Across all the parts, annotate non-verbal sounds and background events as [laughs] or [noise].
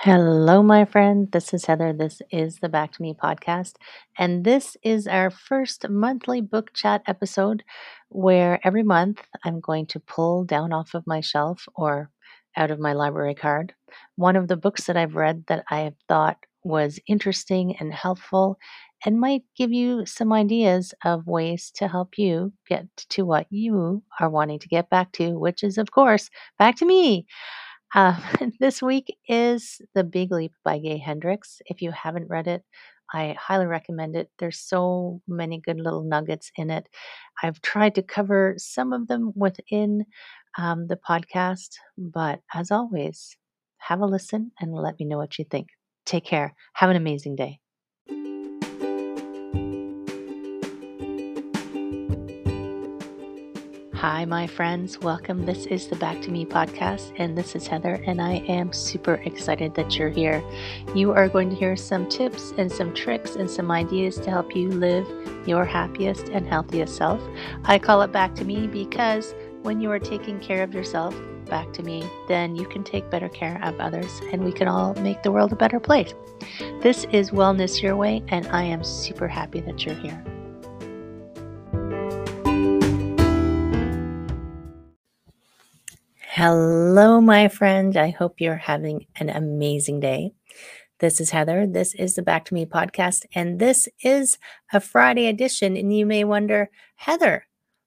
Hello, my friend. This is Heather. This is the Back to Me podcast. And this is our first monthly book chat episode where every month I'm going to pull down off of my shelf or out of my library card one of the books that I've read that I have thought was interesting and helpful and might give you some ideas of ways to help you get to what you are wanting to get back to, which is, of course, back to me. Uh, [laughs] this week is The Big Leap by Gay Hendricks. If you haven't read it, I highly recommend it. There's so many good little nuggets in it. I've tried to cover some of them within um, the podcast, but as always, have a listen and let me know what you think. Take care. Have an amazing day. Hi, my friends. Welcome. This is the Back to Me podcast, and this is Heather, and I am super excited that you're here. You are going to hear some tips and some tricks and some ideas to help you live your happiest and healthiest self. I call it Back to Me because when you are taking care of yourself, back to me, then you can take better care of others and we can all make the world a better place. This is Wellness Your Way, and I am super happy that you're here. Hello, my friend. I hope you're having an amazing day. This is Heather. This is the Back to Me podcast, and this is a Friday edition. And you may wonder, Heather,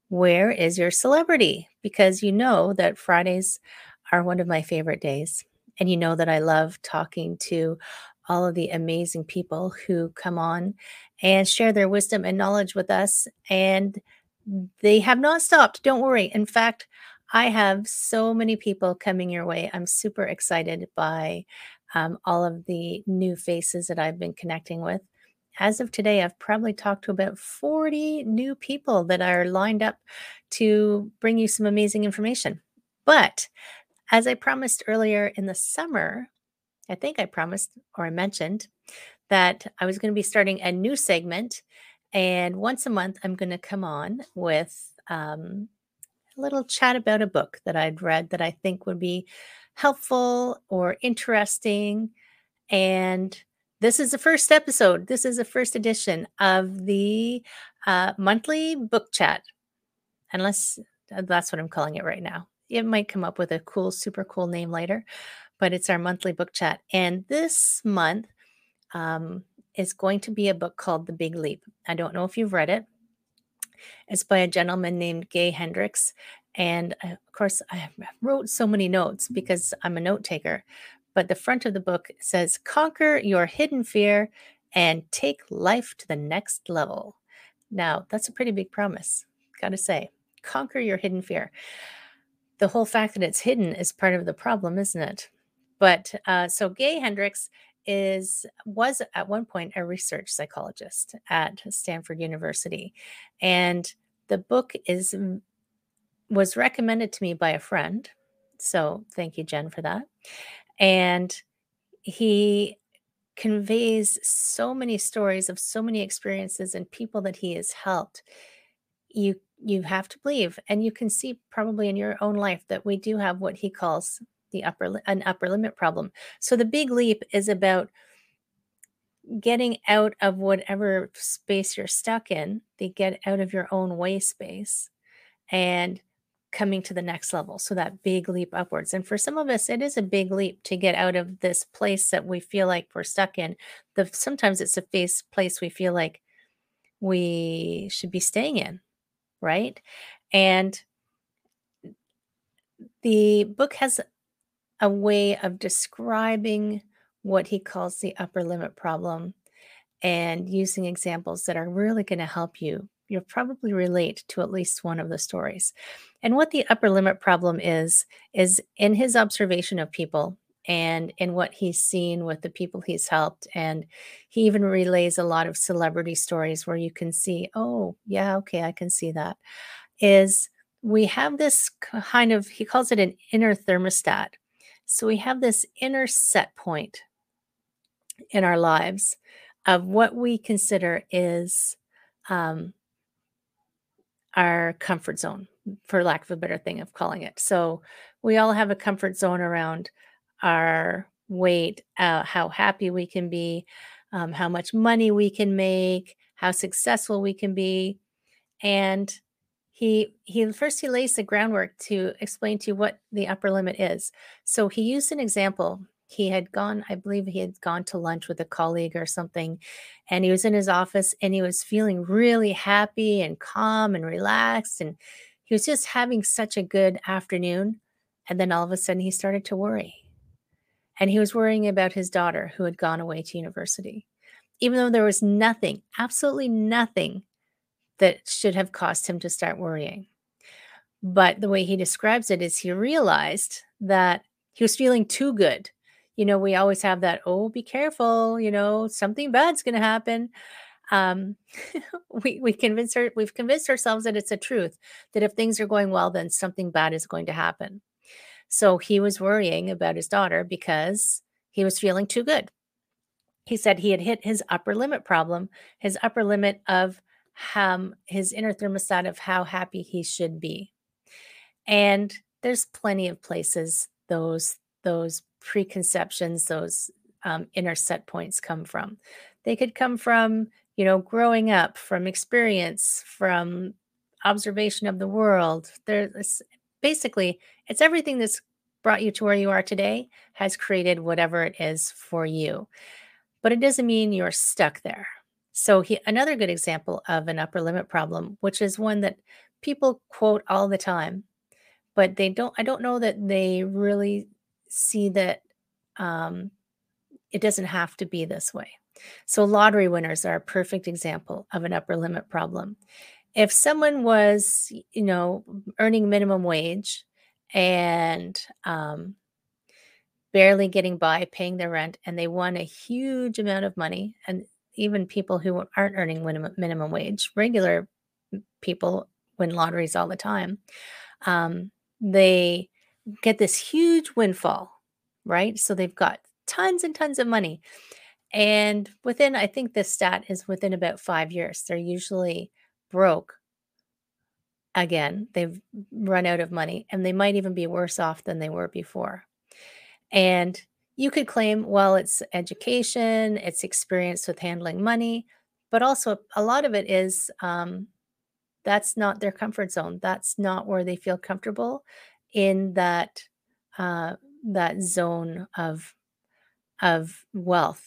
where is your celebrity? Because you know that Fridays are one of my favorite days. And you know that I love talking to all of the amazing people who come on and share their wisdom and knowledge with us. And they have not stopped. Don't worry. In fact, I have so many people coming your way. I'm super excited by um, all of the new faces that I've been connecting with as of today, I've probably talked to about 40 new people that are lined up to bring you some amazing information. But as I promised earlier in the summer, I think I promised or I mentioned that I was going to be starting a new segment. And once a month, I'm going to come on with um, little chat about a book that I'd read that I think would be helpful or interesting. And this is the first episode. This is the first edition of the uh, monthly book chat. Unless uh, that's what I'm calling it right now. It might come up with a cool, super cool name later, but it's our monthly book chat. And this month um, is going to be a book called The Big Leap. I don't know if you've read it. It's by a gentleman named Gay Hendricks. And uh, of course, I wrote so many notes because I'm a note taker but the front of the book says conquer your hidden fear and take life to the next level. Now, that's a pretty big promise, gotta say. Conquer your hidden fear. The whole fact that it's hidden is part of the problem, isn't it? But uh, so Gay Hendricks is was at one point a research psychologist at Stanford University, and the book is was recommended to me by a friend. So thank you, Jen, for that and he conveys so many stories of so many experiences and people that he has helped you you have to believe and you can see probably in your own life that we do have what he calls the upper an upper limit problem so the big leap is about getting out of whatever space you're stuck in they get out of your own way space and coming to the next level. So that big leap upwards. And for some of us, it is a big leap to get out of this place that we feel like we're stuck in. The sometimes it's a face place we feel like we should be staying in, right? And the book has a way of describing what he calls the upper limit problem and using examples that are really going to help you you'll probably relate to at least one of the stories. And what the upper limit problem is, is in his observation of people and in what he's seen with the people he's helped. And he even relays a lot of celebrity stories where you can see, oh, yeah, okay, I can see that. Is we have this kind of, he calls it an inner thermostat. So we have this inner set point in our lives of what we consider is um, our comfort zone, for lack of a better thing of calling it. So we all have a comfort zone around our weight uh, how happy we can be, um, how much money we can make, how successful we can be. And he he first he lays the groundwork to explain to you what the upper limit is. So he used an example. He had gone, I believe he had gone to lunch with a colleague or something, and he was in his office and he was feeling really happy and calm and relaxed. And he was just having such a good afternoon. And then all of a sudden he started to worry. And he was worrying about his daughter who had gone away to university, even though there was nothing, absolutely nothing that should have caused him to start worrying. But the way he describes it is he realized that he was feeling too good. You know, we always have that, oh, be careful, you know, something bad's going to happen. Um, [laughs] we we convince her we've convinced ourselves that it's a truth that if things are going well, then something bad is going to happen. So he was worrying about his daughter because he was feeling too good. He said he had hit his upper limit problem, his upper limit of um, his inner thermostat of how happy he should be. And there's plenty of places those those preconceptions, those um, inner set points come from. They could come from, you know, growing up, from experience, from observation of the world. There's basically it's everything that's brought you to where you are today has created whatever it is for you. But it doesn't mean you're stuck there. So he, another good example of an upper limit problem, which is one that people quote all the time, but they don't. I don't know that they really see that um, it doesn't have to be this way. So lottery winners are a perfect example of an upper limit problem. If someone was, you know, earning minimum wage and um, barely getting by, paying their rent, and they won a huge amount of money, and even people who aren't earning minimum, wage, regular people win lotteries all the time, um, they get this huge windfall, right? So they've got tons and tons of money. And within, I think this stat is within about five years, they're usually broke again. They've run out of money and they might even be worse off than they were before. And you could claim, well, it's education, it's experience with handling money, but also a lot of it is um, that's not their comfort zone. That's not where they feel comfortable in that uh, that zone of of wealth.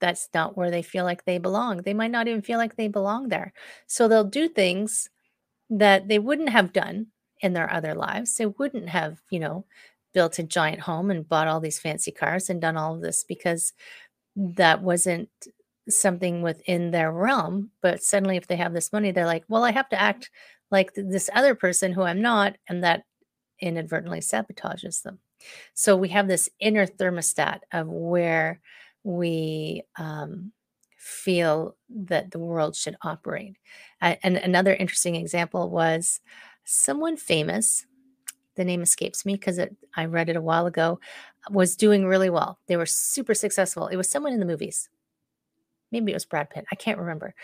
That's not where they feel like they belong. They might not even feel like they belong there. So they'll do things that they wouldn't have done in their other lives. They wouldn't have, you know, built a giant home and bought all these fancy cars and done all of this because that wasn't something within their realm. But suddenly, if they have this money, they're like, well, I have to act like this other person who I'm not. And that inadvertently sabotages them. So we have this inner thermostat of where we um, feel that the world should operate. And another interesting example was someone famous the name escapes me because I read it a while ago, was doing really well. They were super successful. It was someone in the movies. Maybe it was Brad Pitt. I can't remember.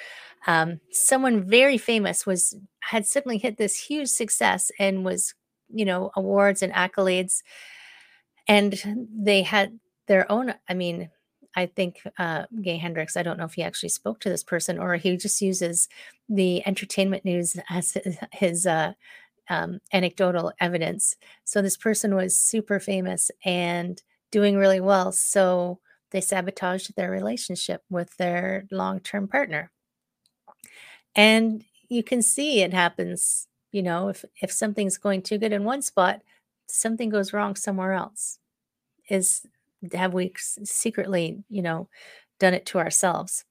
Um, someone very famous was had suddenly hit this huge success and was, you know, awards and accolades. And they had their own. I mean, I think uh, Gay Hendricks, I don't know if he actually spoke to this person or he just uses the entertainment news as his, his uh, um, anecdotal evidence. So this person was super famous and doing really well. So they sabotaged their relationship with their long term partner. And you can see it happens, you know, if, if something's going too good in one spot, something goes wrong somewhere else. Is have we secretly, you know, done it to ourselves?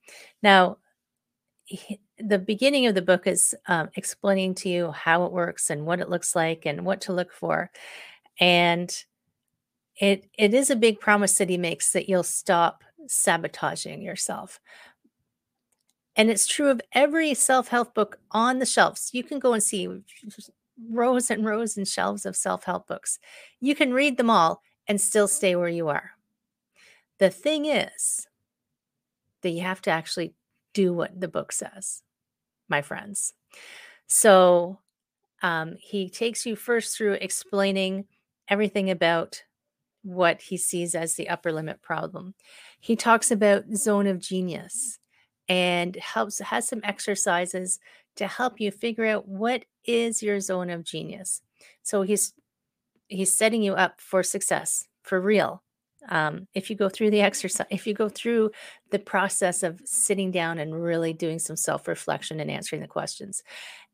Now, the beginning of the book is um, explaining to you how it works and what it looks like and what to look for and it it is a big promise that he makes that you'll stop sabotaging yourself. And it's true of every self-help book on the shelves. You can go and see rows and rows and shelves of self-help books. You can read them all and still stay where you are. The thing is that you have to actually do what the book says, my friends. So um, he takes you first through explaining everything about what he sees as the upper limit problem. He talks about zone of genius and helps has some exercises to help you figure out what is your zone of genius. So he's he's setting you up for success for real. Um, if you go through the exercise, if you go through the process of sitting down and really doing some self reflection and answering the questions.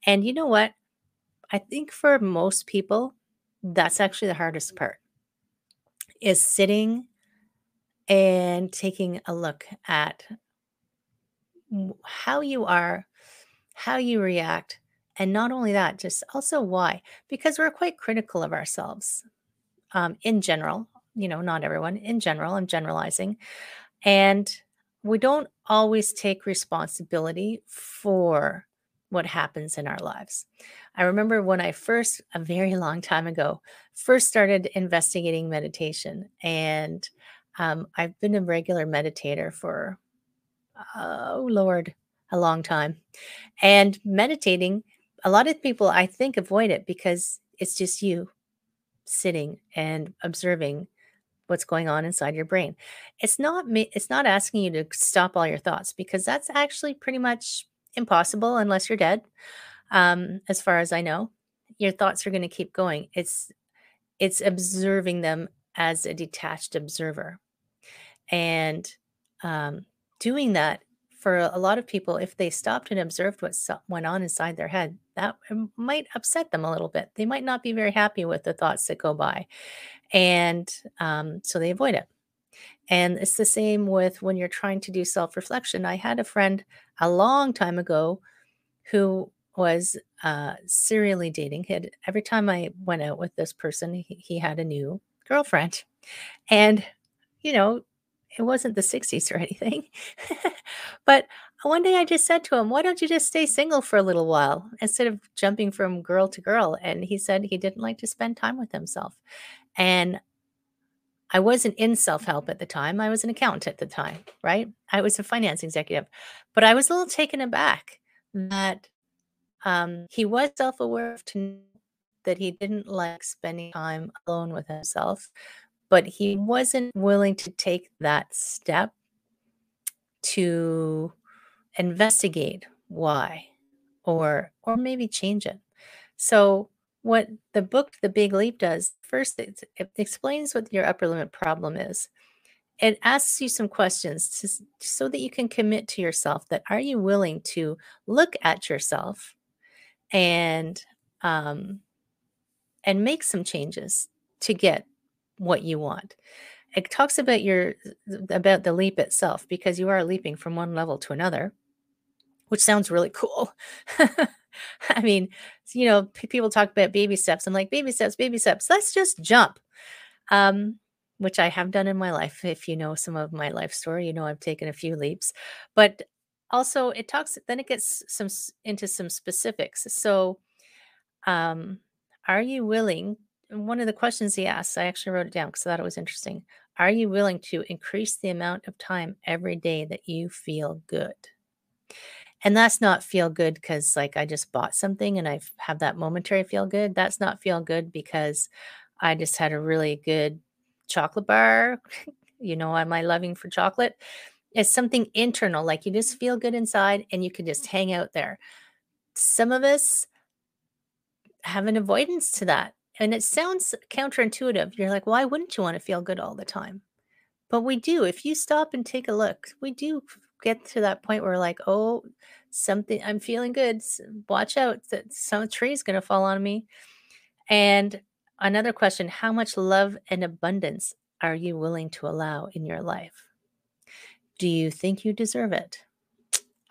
And you know what? I think for most people, that's actually the hardest part is sitting and taking a look at how you are, how you react, and not only that, just also why. Because we're quite critical of ourselves um, in general. You know, not everyone, in general, I'm generalizing. And we don't always take responsibility for what happens in our lives. I remember when I first, a very [laughs] long time ago, first started investigating meditation. And um, I've been a regular meditator for, oh Lord, a long time. And meditating, a lot of people I think avoid it because it's just you sitting and observing what's going on inside your brain. It's not it's not asking you to stop all your thoughts because that's actually pretty much impossible unless you're dead. Um, as far as I know, your thoughts are going to keep going. It's it's observing them as a detached observer, and um, doing that for a lot of people, if they stopped and observed what went on inside their head, that might upset them a little bit. They might not be very happy with the thoughts that go by, and um, so they avoid it. And it's the same with when you're trying to do self reflection. I had a friend a long time ago who was uh, serially dating. He had, every time I went out with this person, he, he had a new girlfriend. And, you know, it wasn't the 60s or anything. [laughs] but one day I just said to him, Why don't you just stay single for a little while instead of jumping from girl to girl? And he said he didn't like to spend time with himself. And I wasn't in self help at the time. I was an accountant at the time, right? I was a finance executive, but I was a little taken aback that um, he was self aware to that he didn't like spending time alone with himself, but he wasn't willing to take that step to investigate why or or maybe change it. So what the book The Big Leap does first it, it explains what your upper limit problem is. It asks you some questions to, so that you can commit to yourself that are you willing to look at yourself and um, and make some changes to get what you want. It talks about your about the leap itself because you are leaping from one level to another, which sounds really cool. [laughs] I mean, you know, people talk about baby steps. I'm like, baby steps, baby steps. Let's just jump. Um, which I have done in my life. If you know some of my life story, you know I've taken a few leaps. But also it talks then it gets some into some specifics. So um are you willing one of the questions he asks, I actually wrote it down because I thought it was interesting. Are you willing to increase the amount of time every day that you feel good? And that's not feel good because, like, I just bought something and I have that momentary feel good. That's not feel good because I just had a really good chocolate bar. [laughs] you know, am I loving for chocolate? It's something internal, like you just feel good inside and you can just mm. hang out there. Some of us have an avoidance to that. And it sounds counterintuitive. You're like, why wouldn't you want to feel good all the time? But we do. If you stop and take a look, we do get to that point where like, oh, something I'm feeling good. Watch out that some tree is going to fall on me. And another question, how much love and abundance are you willing to allow in your life? Do you think you deserve it?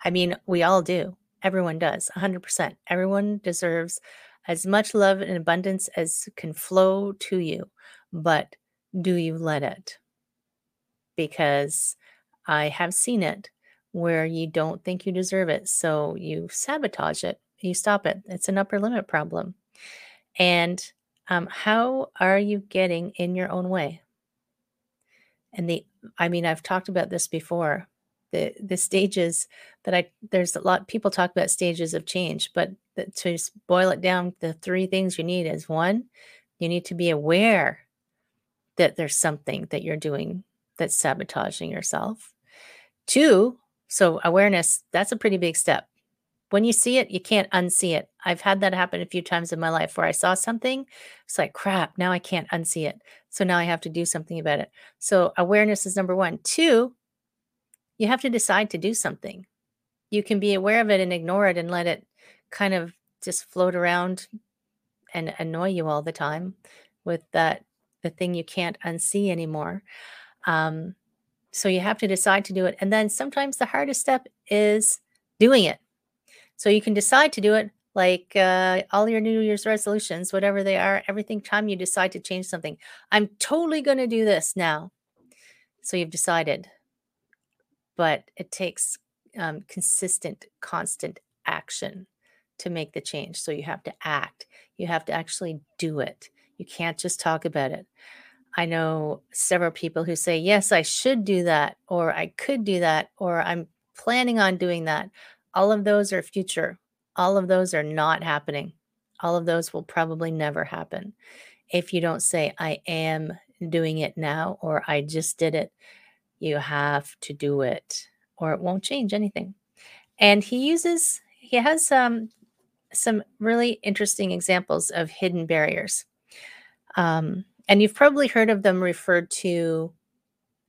I mean, we all do. Everyone does. 100%. Everyone deserves as much love and abundance as can flow to you. But do you let it? Because I have seen it where you don't think you deserve it. So you sabotage it, you stop it. It's an upper limit problem. And um, how are you getting in your own way? And the, I mean, I've talked about this before. The the stages that I there's a lot people talk about stages of change, but the, to boil it down, the three things you need is one, you need to be aware that there's something that you're doing that's sabotaging yourself. Two, so awareness, that's a pretty big step. When you see it, you can't unsee it. I've had that happen a few times in my life where I saw something, it's like, crap, now I can't unsee it. So now I have to do something about it. So awareness is number one. Two, you have to decide to do something. You can be aware of it and ignore it and let it kind of just float around and annoy you all the time with that the thing you can't unsee anymore. Um, so you have to decide to do it. And then sometimes the hardest step is doing it. So you can decide to do it like uh, all your New Year's resolutions, whatever they are, everything time you decide to change something. I'm totally going to do this now. So you've decided. But it takes um, consistent, constant action to make the change. So you have to act, you have to actually do it. You can't just talk about it. I know several people who say, Yes, I should do that, or I could do that, or I'm planning on doing that. All of those are future. All of those are not happening. All of those will probably never happen. If you don't say, I am doing it now, or I just did it, you have to do it, or it won't change anything. And he uses, he has um, some really interesting examples of hidden barriers. Um, and you've probably heard of them referred to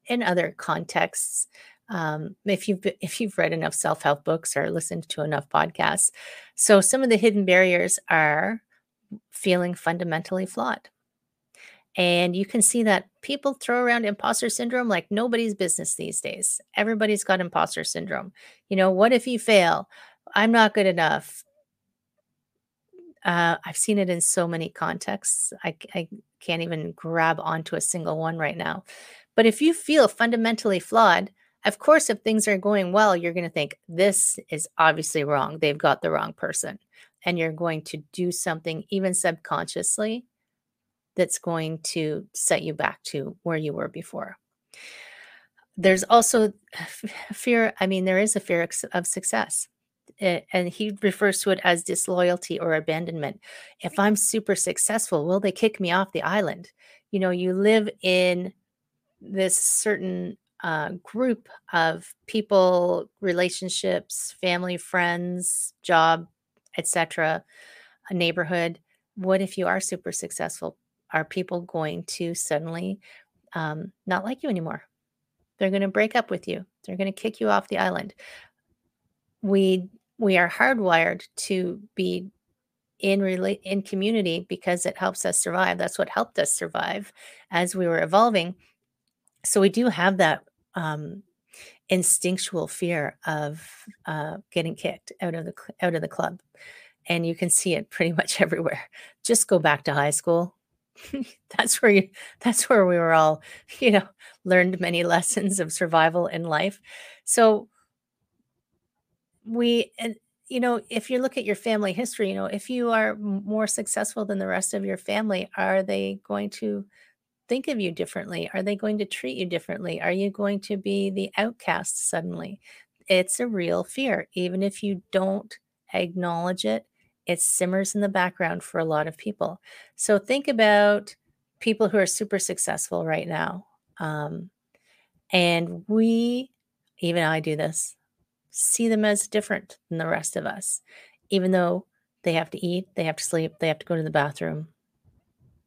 in other contexts. Um, if you've if you've read enough self help books or listened to enough podcasts, so some of the hidden barriers are feeling fundamentally flawed, and you can see that people throw around imposter syndrome like nobody's business these days. Everybody's got imposter syndrome. You know, what if you fail? I'm not good enough. Uh, I've seen it in so many contexts. I, I can't even grab onto a single one right now. But if you feel fundamentally flawed, of course, if things are going well, you're going to think, this is obviously wrong. They've got the wrong person. And you're going to do something, even subconsciously, that's going to set you back to where you were before. There's also fear. I mean, there is a fear of success and he refers to it as disloyalty or abandonment. If I'm super successful, will they kick me off the island? You know, you live in this certain uh, group of people, relationships, family, friends, job, etc., a neighborhood. What if you are super successful? Are people going to suddenly um, not like you anymore? They're going to break up with you. They're going to kick you off the island. We we are hardwired to be in relate in community because it helps us survive. That's what helped us survive as we were evolving. So we do have that um, instinctual fear of uh, getting kicked out of the out of the club, and you can see it pretty [laughs] much everywhere. Just go back to high school. [laughs] that's where you. That's where we were all, [laughs] you know, learned many lessons of survival in life. So we and you know if you look at your family history you know if you are more successful than the rest of your family are they going to think of you differently are they going to treat you differently are you going to be the outcast suddenly it's a real fear even if you don't acknowledge it it simmers in the background for a lot of people so think about people who are super successful right now um, and we even i do this see them as different than the rest of us, even though they have to eat, they have to sleep, they have to go to the bathroom.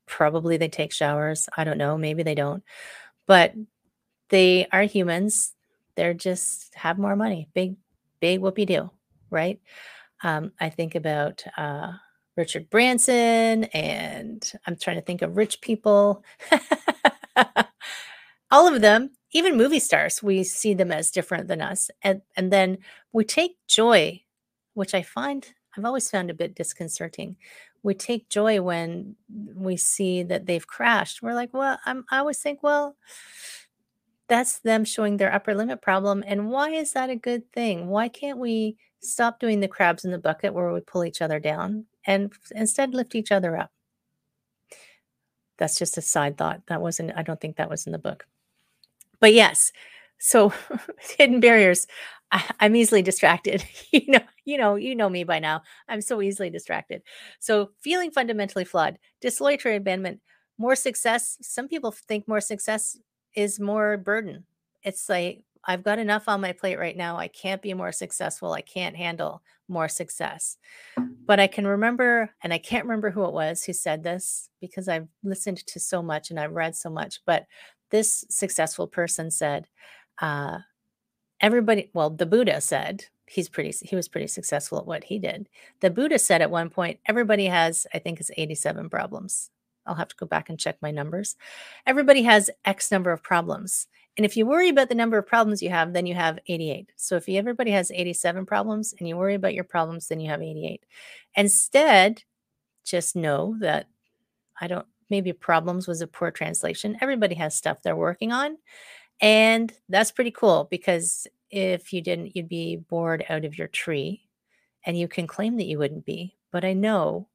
Probably they take showers. I don't know. Maybe they don't. But they are humans. They're just have more money. Big, big whoopee do, right? Um, I think about uh, Richard Branson, and I'm trying to think of rich people. [laughs] All of them even movie stars, we see them as different than us. And, and then we take joy, which I find I've always found a bit disconcerting. We take joy when we see that they've crashed. We're like, well, I'm, I always think, well, that's them showing their upper limit problem. And why is that a good thing? Why can't we stop doing the crabs in the bucket where we pull each other down and instead lift each other up? That's just a side thought. That wasn't, I don't think that was in the book. But yes, so [laughs] hidden barriers. I, I'm easily distracted. [laughs] you know, you know, you know me by now. I'm so easily distracted. So feeling fundamentally flawed, disloyalty abandonment. more success, some people think more success is more burden. It's like, I've got enough on my plate right now. I can't be more successful. I can't handle more success. But I can remember, and I can't remember who it was who said this because I've listened to so much and I've read so much. But this successful person said, uh, everybody, well, the Buddha said, he's pretty, he was pretty successful at what he did. The Buddha said at one point, everybody has, I think it's 87 problems. I'll have to go back and check my numbers. Everybody has X number of problems. And if you worry about the number of problems you have, then you have 88. So if everybody has 87 problems and you worry about your problems, then you have 88. Instead, just know that I don't, maybe problems was a poor translation. Everybody has stuff they're working on. And that's pretty cool because if you didn't, you'd be bored out of your tree. And you can claim that you wouldn't be. But I know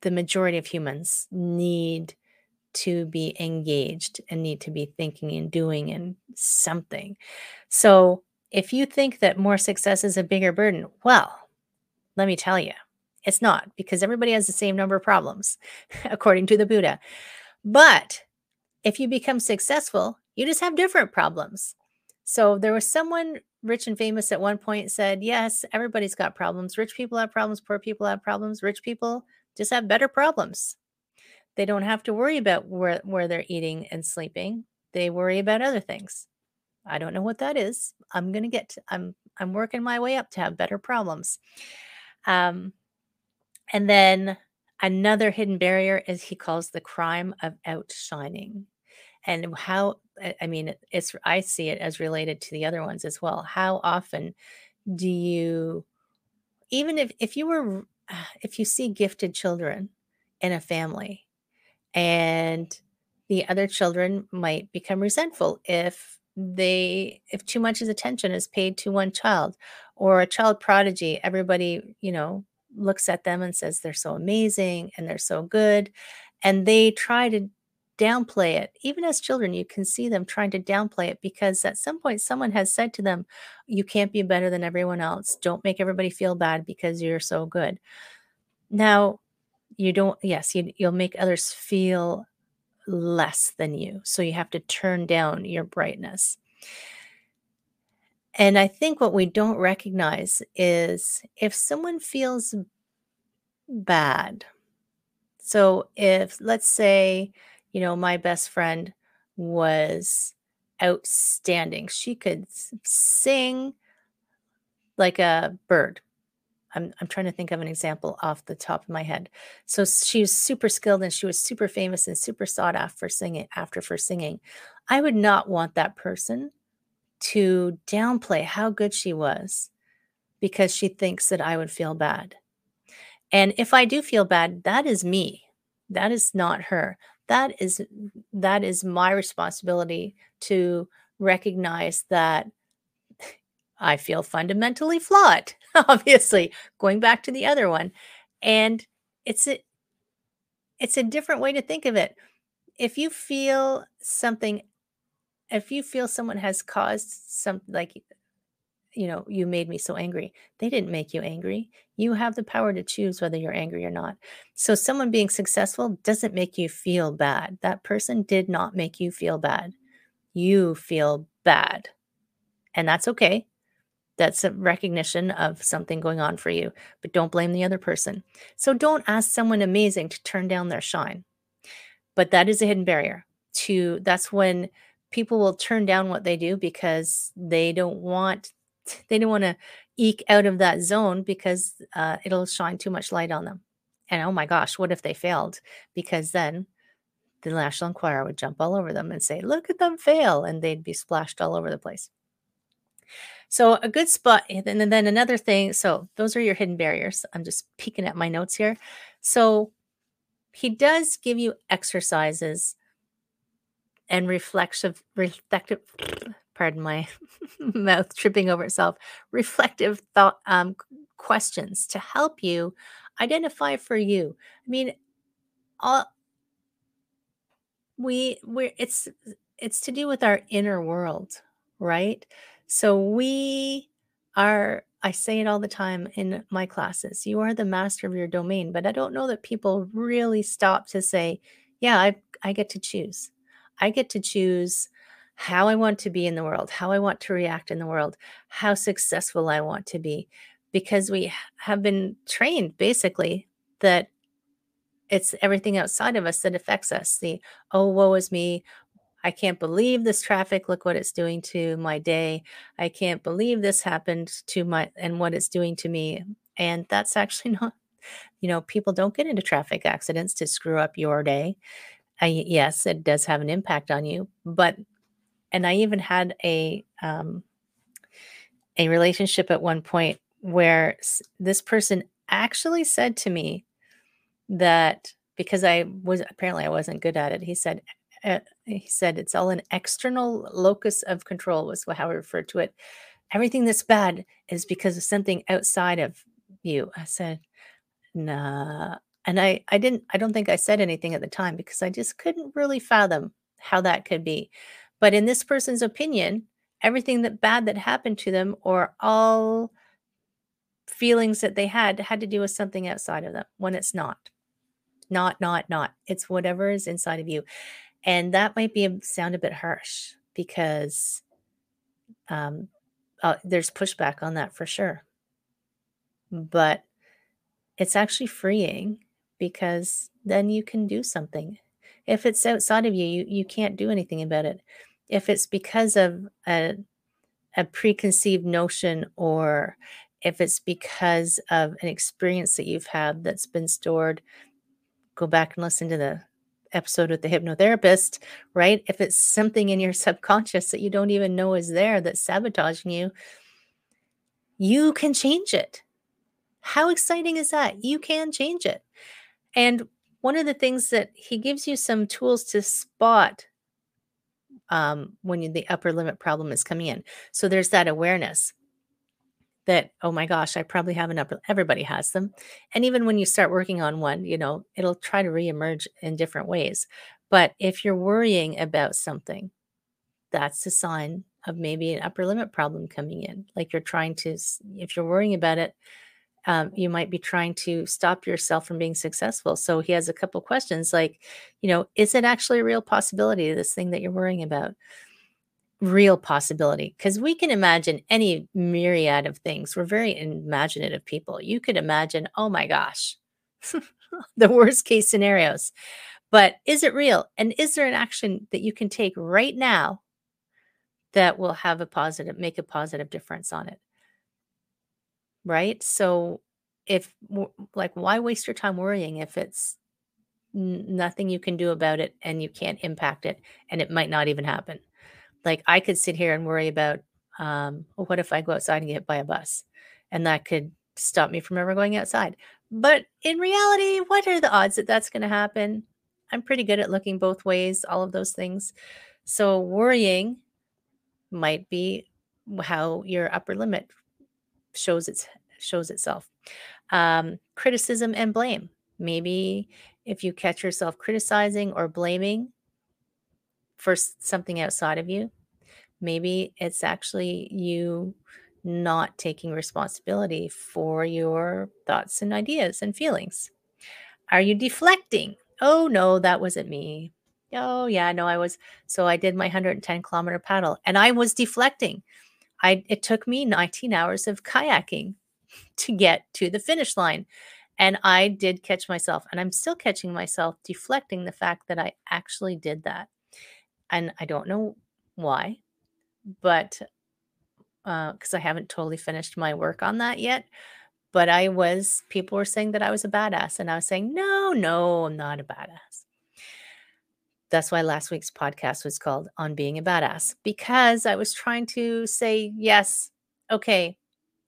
the majority of humans need to be engaged and need to be thinking and doing and something. So if you think that more success is a bigger burden, well, let me tell you, it's not because everybody has the same number of problems, [laughs] according to the Buddha. But if you become successful, you just have different problems. So there was someone rich and famous at one point said, Yes, everybody's got problems. Rich people have problems, poor people have problems. Rich people just have better problems. They don't have to worry about where, where they're eating and sleeping. They worry about other things. I don't know what that is. I'm gonna get. To, I'm I'm working my way up to have better problems. Um, and then another hidden barrier is he calls the crime of outshining, and how I mean it's I see it as related to the other ones as well. How often do you, even if if you were [sighs] if you see gifted children in a family and the other children might become resentful if they if too much attention is paid to one child or a child prodigy everybody you know looks at them and says they're so amazing and they're so good and they try to downplay it. Even as children you can see them trying to downplay it because at some point someone has said to them you can't be better than everyone else. Don't make everybody feel bad because you're so good. Now you don't yes you, you'll make others feel less than you so you have to turn down your brightness. And i think what we don't recognize is if someone feels bad so if let's say you know my best friend was outstanding she could sing like a bird I'm, I'm trying to think of an example off the top of my head. So she was super skilled and she was super famous and super sought after for singing after for singing. I would not want that person to downplay how good she was because she thinks that I would feel bad. And if I do feel bad, that is me. That is not her. That is that is my responsibility to recognize that I feel fundamentally flawed, [laughs] obviously, going back to the other one. And it's a it's a different way to think of it. If you feel something if you feel someone has caused some like you know, you made me so angry. They didn't make you angry. You have the power to choose whether you're angry or not. So someone being successful doesn't make you feel bad. That person did not make you feel bad. You feel bad. And that's okay. That's a recognition of something going on for you, but don't blame the other person. So don't ask someone amazing to turn down their shine. But that is a hidden barrier to that's when people will turn down what they do because they don't want [laughs] they don't want to eke out of that zone because uh, it'll shine too much light on them. And oh my gosh, what if they failed? Because then the National Enquirer would jump all over them and say, "Look at them fail," and they'd be splashed all over the place. So a good spot, and then another thing. So those are your hidden barriers. I'm just peeking at my notes here. So he does give you exercises and reflexive, reflective. [sniffs] Pardon my [laughs] mouth tripping over itself. Reflective thought um, questions to help you identify for you. I mean, all we we're it's it's to do with our inner world, right? So we are I say it all the time in my classes. You are the master of your domain, but I don't know that people really stop to say, yeah, I, I get to choose. I get to choose how I want to be in the world, how I want to react in the world, how successful I want to be, because we have been trained basically that it's everything outside of us that affects us. The, oh, woe is me. I can't believe this traffic. Look what it's doing to my day. I can't believe this happened to my, and what it's doing to me. And that's actually [laughs] not, you know, people don't get into traffic accidents to screw up your day. I, yes, it does have an impact on you, but, and I even had a, um, a relationship at one point where this person actually said to me that because I was apparently I wasn't good at it. He said uh, he said it's all an external locus of control was how I referred to it. Everything that's bad is because of something outside of you. I said, nah. And I I didn't I don't think I said anything at the time because I just couldn't really fathom how that could be. But in this person's opinion, everything that bad that happened to them or all feelings that they had had to do with something outside of them when it's not. Not, not, not. It's whatever is inside of you. And that might be sound a bit harsh because um, uh, there's pushback on that for sure. But it's actually freeing because then you can do something. If it's outside of you, you, you can't do anything about it. If it's because of a, a preconceived notion or if it's because of an experience that you've had that's been stored go back and listen to the episode with the hypnotherapist, right? If it's something in your subconscious that you don't even know is there that's sabotaging you, you can change it. How exciting is that? You can change it. And one of the things that he gives you some tools to spot um, when you, the upper limit problem is coming in. So there's that awareness that oh my gosh i probably have an upper everybody has them and even when you start working on one you know it'll try to reemerge in different ways but if you're worrying about something that's a sign of maybe an upper limit problem coming in like you're trying to if you're worrying about it um, you might be trying to stop yourself from being successful so he has a couple questions like you know is it actually a real possibility this thing that you're worrying about real possibility because we can imagine any myriad of things. We're very imaginative people. You could imagine, oh my gosh, [laughs] the worst case scenarios. But is it real? And is there an action that you can take right now that will have a positive, make a positive difference on it? Right. So, if like, why waste your time worrying if it's nothing you can do about it and you can't impact it and it might not even happen? Like I could sit here and worry about, um, what if I go outside and get hit by a bus? And that could stop me from ever going outside. But in reality, what are the odds that that's going to happen? I'm pretty good at looking both ways, all of those things. So worrying might be how your upper limit shows its shows itself. Um, criticism and blame. Maybe if you catch yourself criticizing or blaming for something outside of you, Maybe it's actually you not taking responsibility for your thoughts and ideas and feelings. Are you deflecting? Oh, no, that wasn't me. Oh, yeah, no, I was. So I did my 110 kilometer paddle and I was deflecting. I it took me 19 hours of kayaking [laughs] to get to the finish line. And I did catch myself, and I'm still catching myself deflecting the fact that I actually did that. And I don't know why but because uh, I haven't totally finished my work on that yet. But I was, people were saying that I was a badass, and I was saying, no, no, I'm not a badass. That's why last week's podcast was called On Being a Badass, because I was trying to say, yes, okay,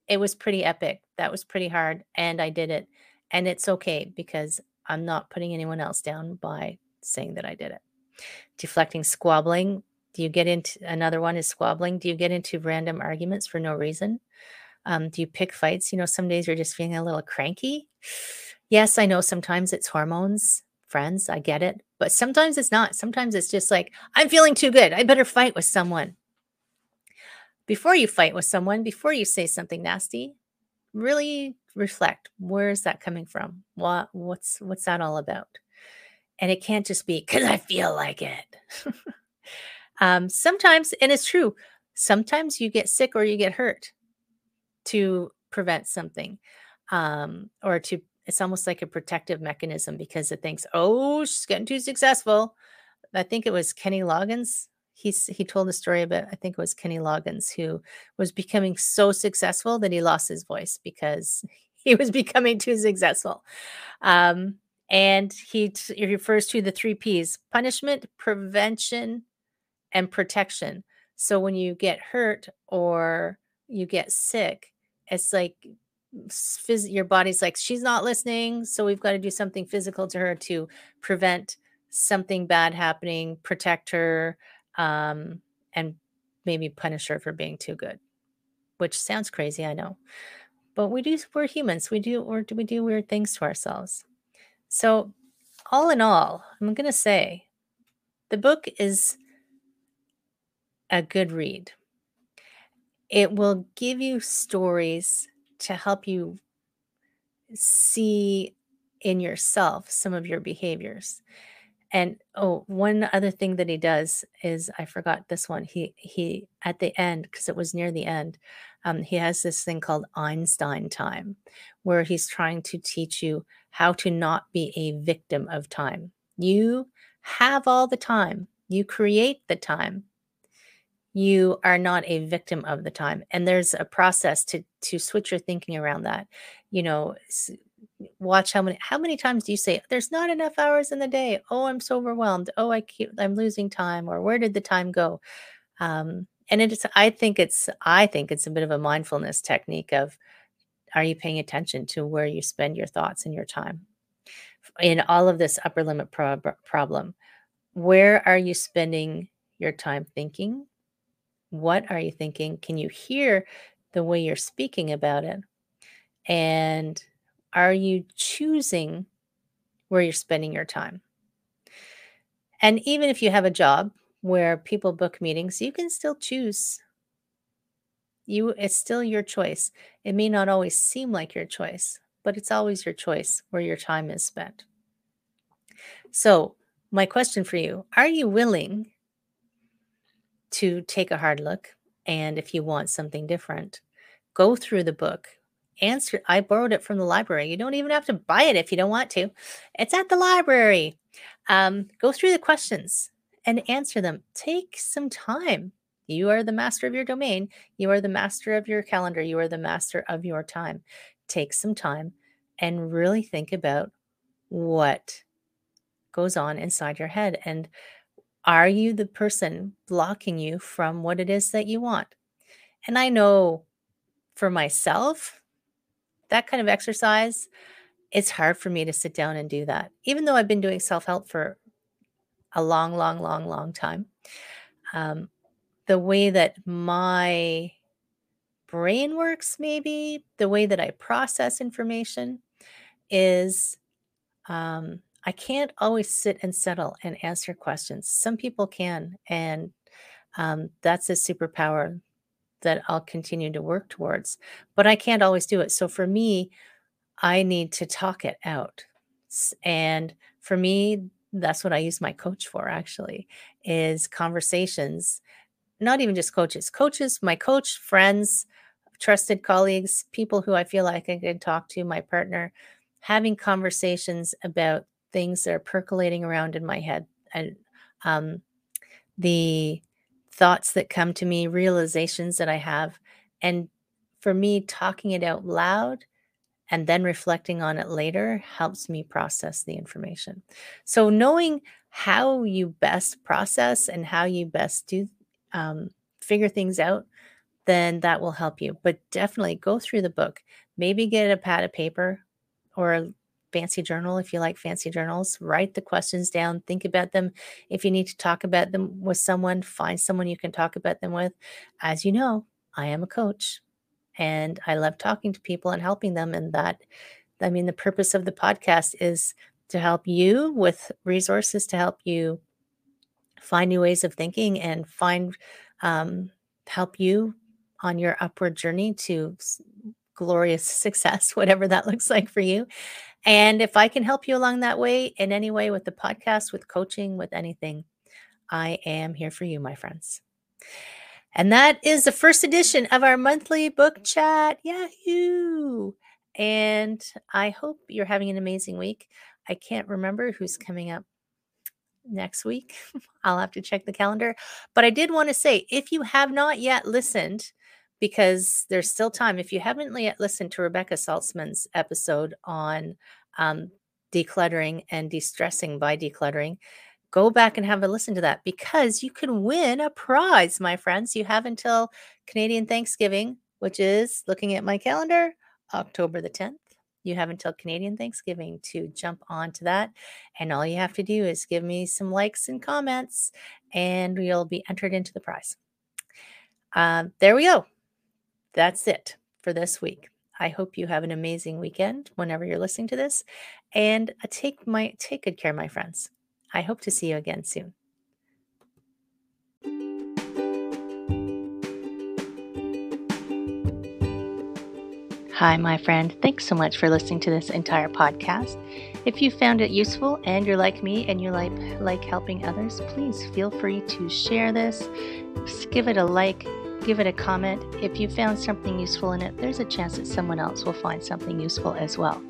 it was pretty epic. That was pretty hard, and I did it. And it's okay because I'm not putting anyone else down by saying that I did it. Deflecting squabbling do you get into another one is squabbling? Do you get into random arguments for no reason? Um, do you pick fights? You know, some days you're just feeling a little cranky. Yes, I know sometimes it's hormones, friends, I get it. But sometimes it's not. Sometimes it's just like, I'm feeling too good. I better fight with someone. Before you fight with someone, before you say something nasty, really reflect where is that coming from? What what's what's that all about? And it can't just be because I feel like it. [laughs] um, sometimes, and it's true, sometimes you get sick or you get hurt to prevent something um, or to it's almost like a protective mechanism because it thinks oh she's getting too successful. I think it was kenny loggins he's he told a story about i think it was kenny loggins who was becoming so successful that he lost his voice because [laughs] he was becoming too successful. Um, and he, t- he refers to the three p's punishment prevention and protection. So when you get hurt or you get sick it's like phys- your body's like she's not listening so we've got to do something physical to her to prevent something bad happening protect her um, and maybe punish her for being too good which sounds crazy i know but we do we're humans we do or do we do weird things to ourselves. So all in all i'm going to say the book is a good read it will give you stories to help you see in yourself some of your behaviors. And oh, one other thing that he does is I forgot this one. He he at the end because it was near the end, um, he has this thing called Einstein time, where he's trying to teach you how to not be a victim of time. You have all the time. You create the time you are not a victim of the time and there's a process to to switch your thinking around that. You know watch how many how many times do you say there's not enough hours in the day. Oh i'm so overwhelmed. Oh i keep i'm losing time or where did the time go? Um and it's i think it's i think it's a bit of a mindfulness technique of are you paying attention to where you spend your thoughts and your time? In all of this upper limit prob- problem where are you spending your time thinking what are you thinking? Can you hear the way you're speaking about it? And are you choosing where you're spending your time? And even if you have a job where people book meetings, you can still choose. You it's still your choice. It may not always seem like your choice, but it's always your choice where your time is spent. So, my question for you, are you willing to take a hard look. And if you want something different, go through the book. Answer. I borrowed it from the library. You don't even have to buy it if you don't want to. It's at the library. Um, go through the questions and answer them. Take some time. You are the master of your domain. You are the master of your calendar. You are the master of your time. Take some time and really think about what goes on inside your head and are you the person blocking you from what it is that you want? And I know for myself, that kind of exercise, it's hard for me to sit down and do that. Even though I've been doing self help for a long, long, long, long time, um, the way that my brain works, maybe the way that I process information is um, I can't always sit and settle and answer questions. Some people can, and um, that's a superpower that I'll continue to work towards. But I can't always do it. So for me, I need to talk it out. And for me, that's what I use my coach for actually is conversations, not even just coaches, coaches, my coach, friends, trusted colleagues, people who I feel like I can talk to, my partner, having conversations about things that are percolating around in my head and um, the thoughts that come to me, realizations that I have. And for me, talking it out loud and then reflecting on it later helps me process the information. So, knowing how you best process and how you best do um, figure things out, then that will help you. But definitely go through the book. Maybe get a pad of paper or fancy journal if you like fancy journals write the questions down think about them if you need to talk about them with someone find someone you can talk about them with as you know i am a coach and i love talking to people and helping them and that i mean the purpose of the podcast is to help you with resources to help you find new ways of thinking and find um, help you on your upward journey to glorious [laughs] success, whatever that looks like for you. And if I can help you along that way in any way with the podcast, with coaching, with anything, I am here for you, my friends. And that is the first edition of our monthly book chat. Yahoo! And I hope you're having an amazing week. I can't remember who's coming up next week. [laughs] I'll have to check the calendar. But I did want to say if you have not yet listened, because there's still time, if you haven't yet listened to Rebecca Saltzman's episode on um, decluttering and de stressing by decluttering, go back and have a listen to that because you can win a prize, my friends. You have until Canadian Thanksgiving, which is looking at my calendar, October the 10th. You have until Canadian Thanksgiving to jump onto that. And all you have to do is give me some likes and comments, and you'll be entered into the prize. Um, there we go. That's it for this week. I hope you have an amazing weekend whenever you're listening to this. And take my take good care, my friends. I hope to see you again soon. Hi, my friend. Thanks so much for listening to this entire podcast. If you found it useful and you're like me and you like like helping others, please feel free to share this. give it a like, give it a comment. If you found something useful in it, there's a chance that someone else will find something useful as well.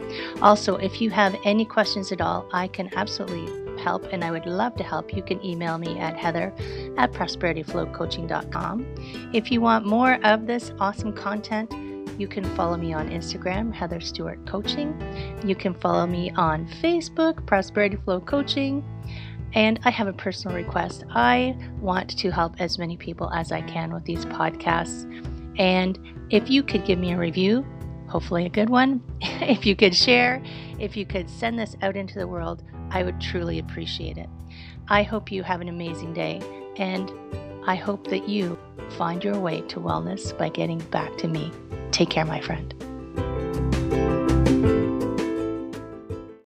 Also, if you have any questions at all, I can absolutely help and I would love to help. You can email me at heather at prosperityflowcoaching.com. If you want more of this awesome content, you can follow me on Instagram, Heather Stewart Coaching. You can follow me on Facebook, Prosperity Flow Coaching. And I have a personal request. I want to help as many people as I can with these podcasts. And if you could give me a review, hopefully a good one, [laughs] if you could share, if you could send this out into the world, I would truly appreciate it. I hope you have an amazing day, and I hope that you find your way to wellness by getting back to me. Take care, my friend.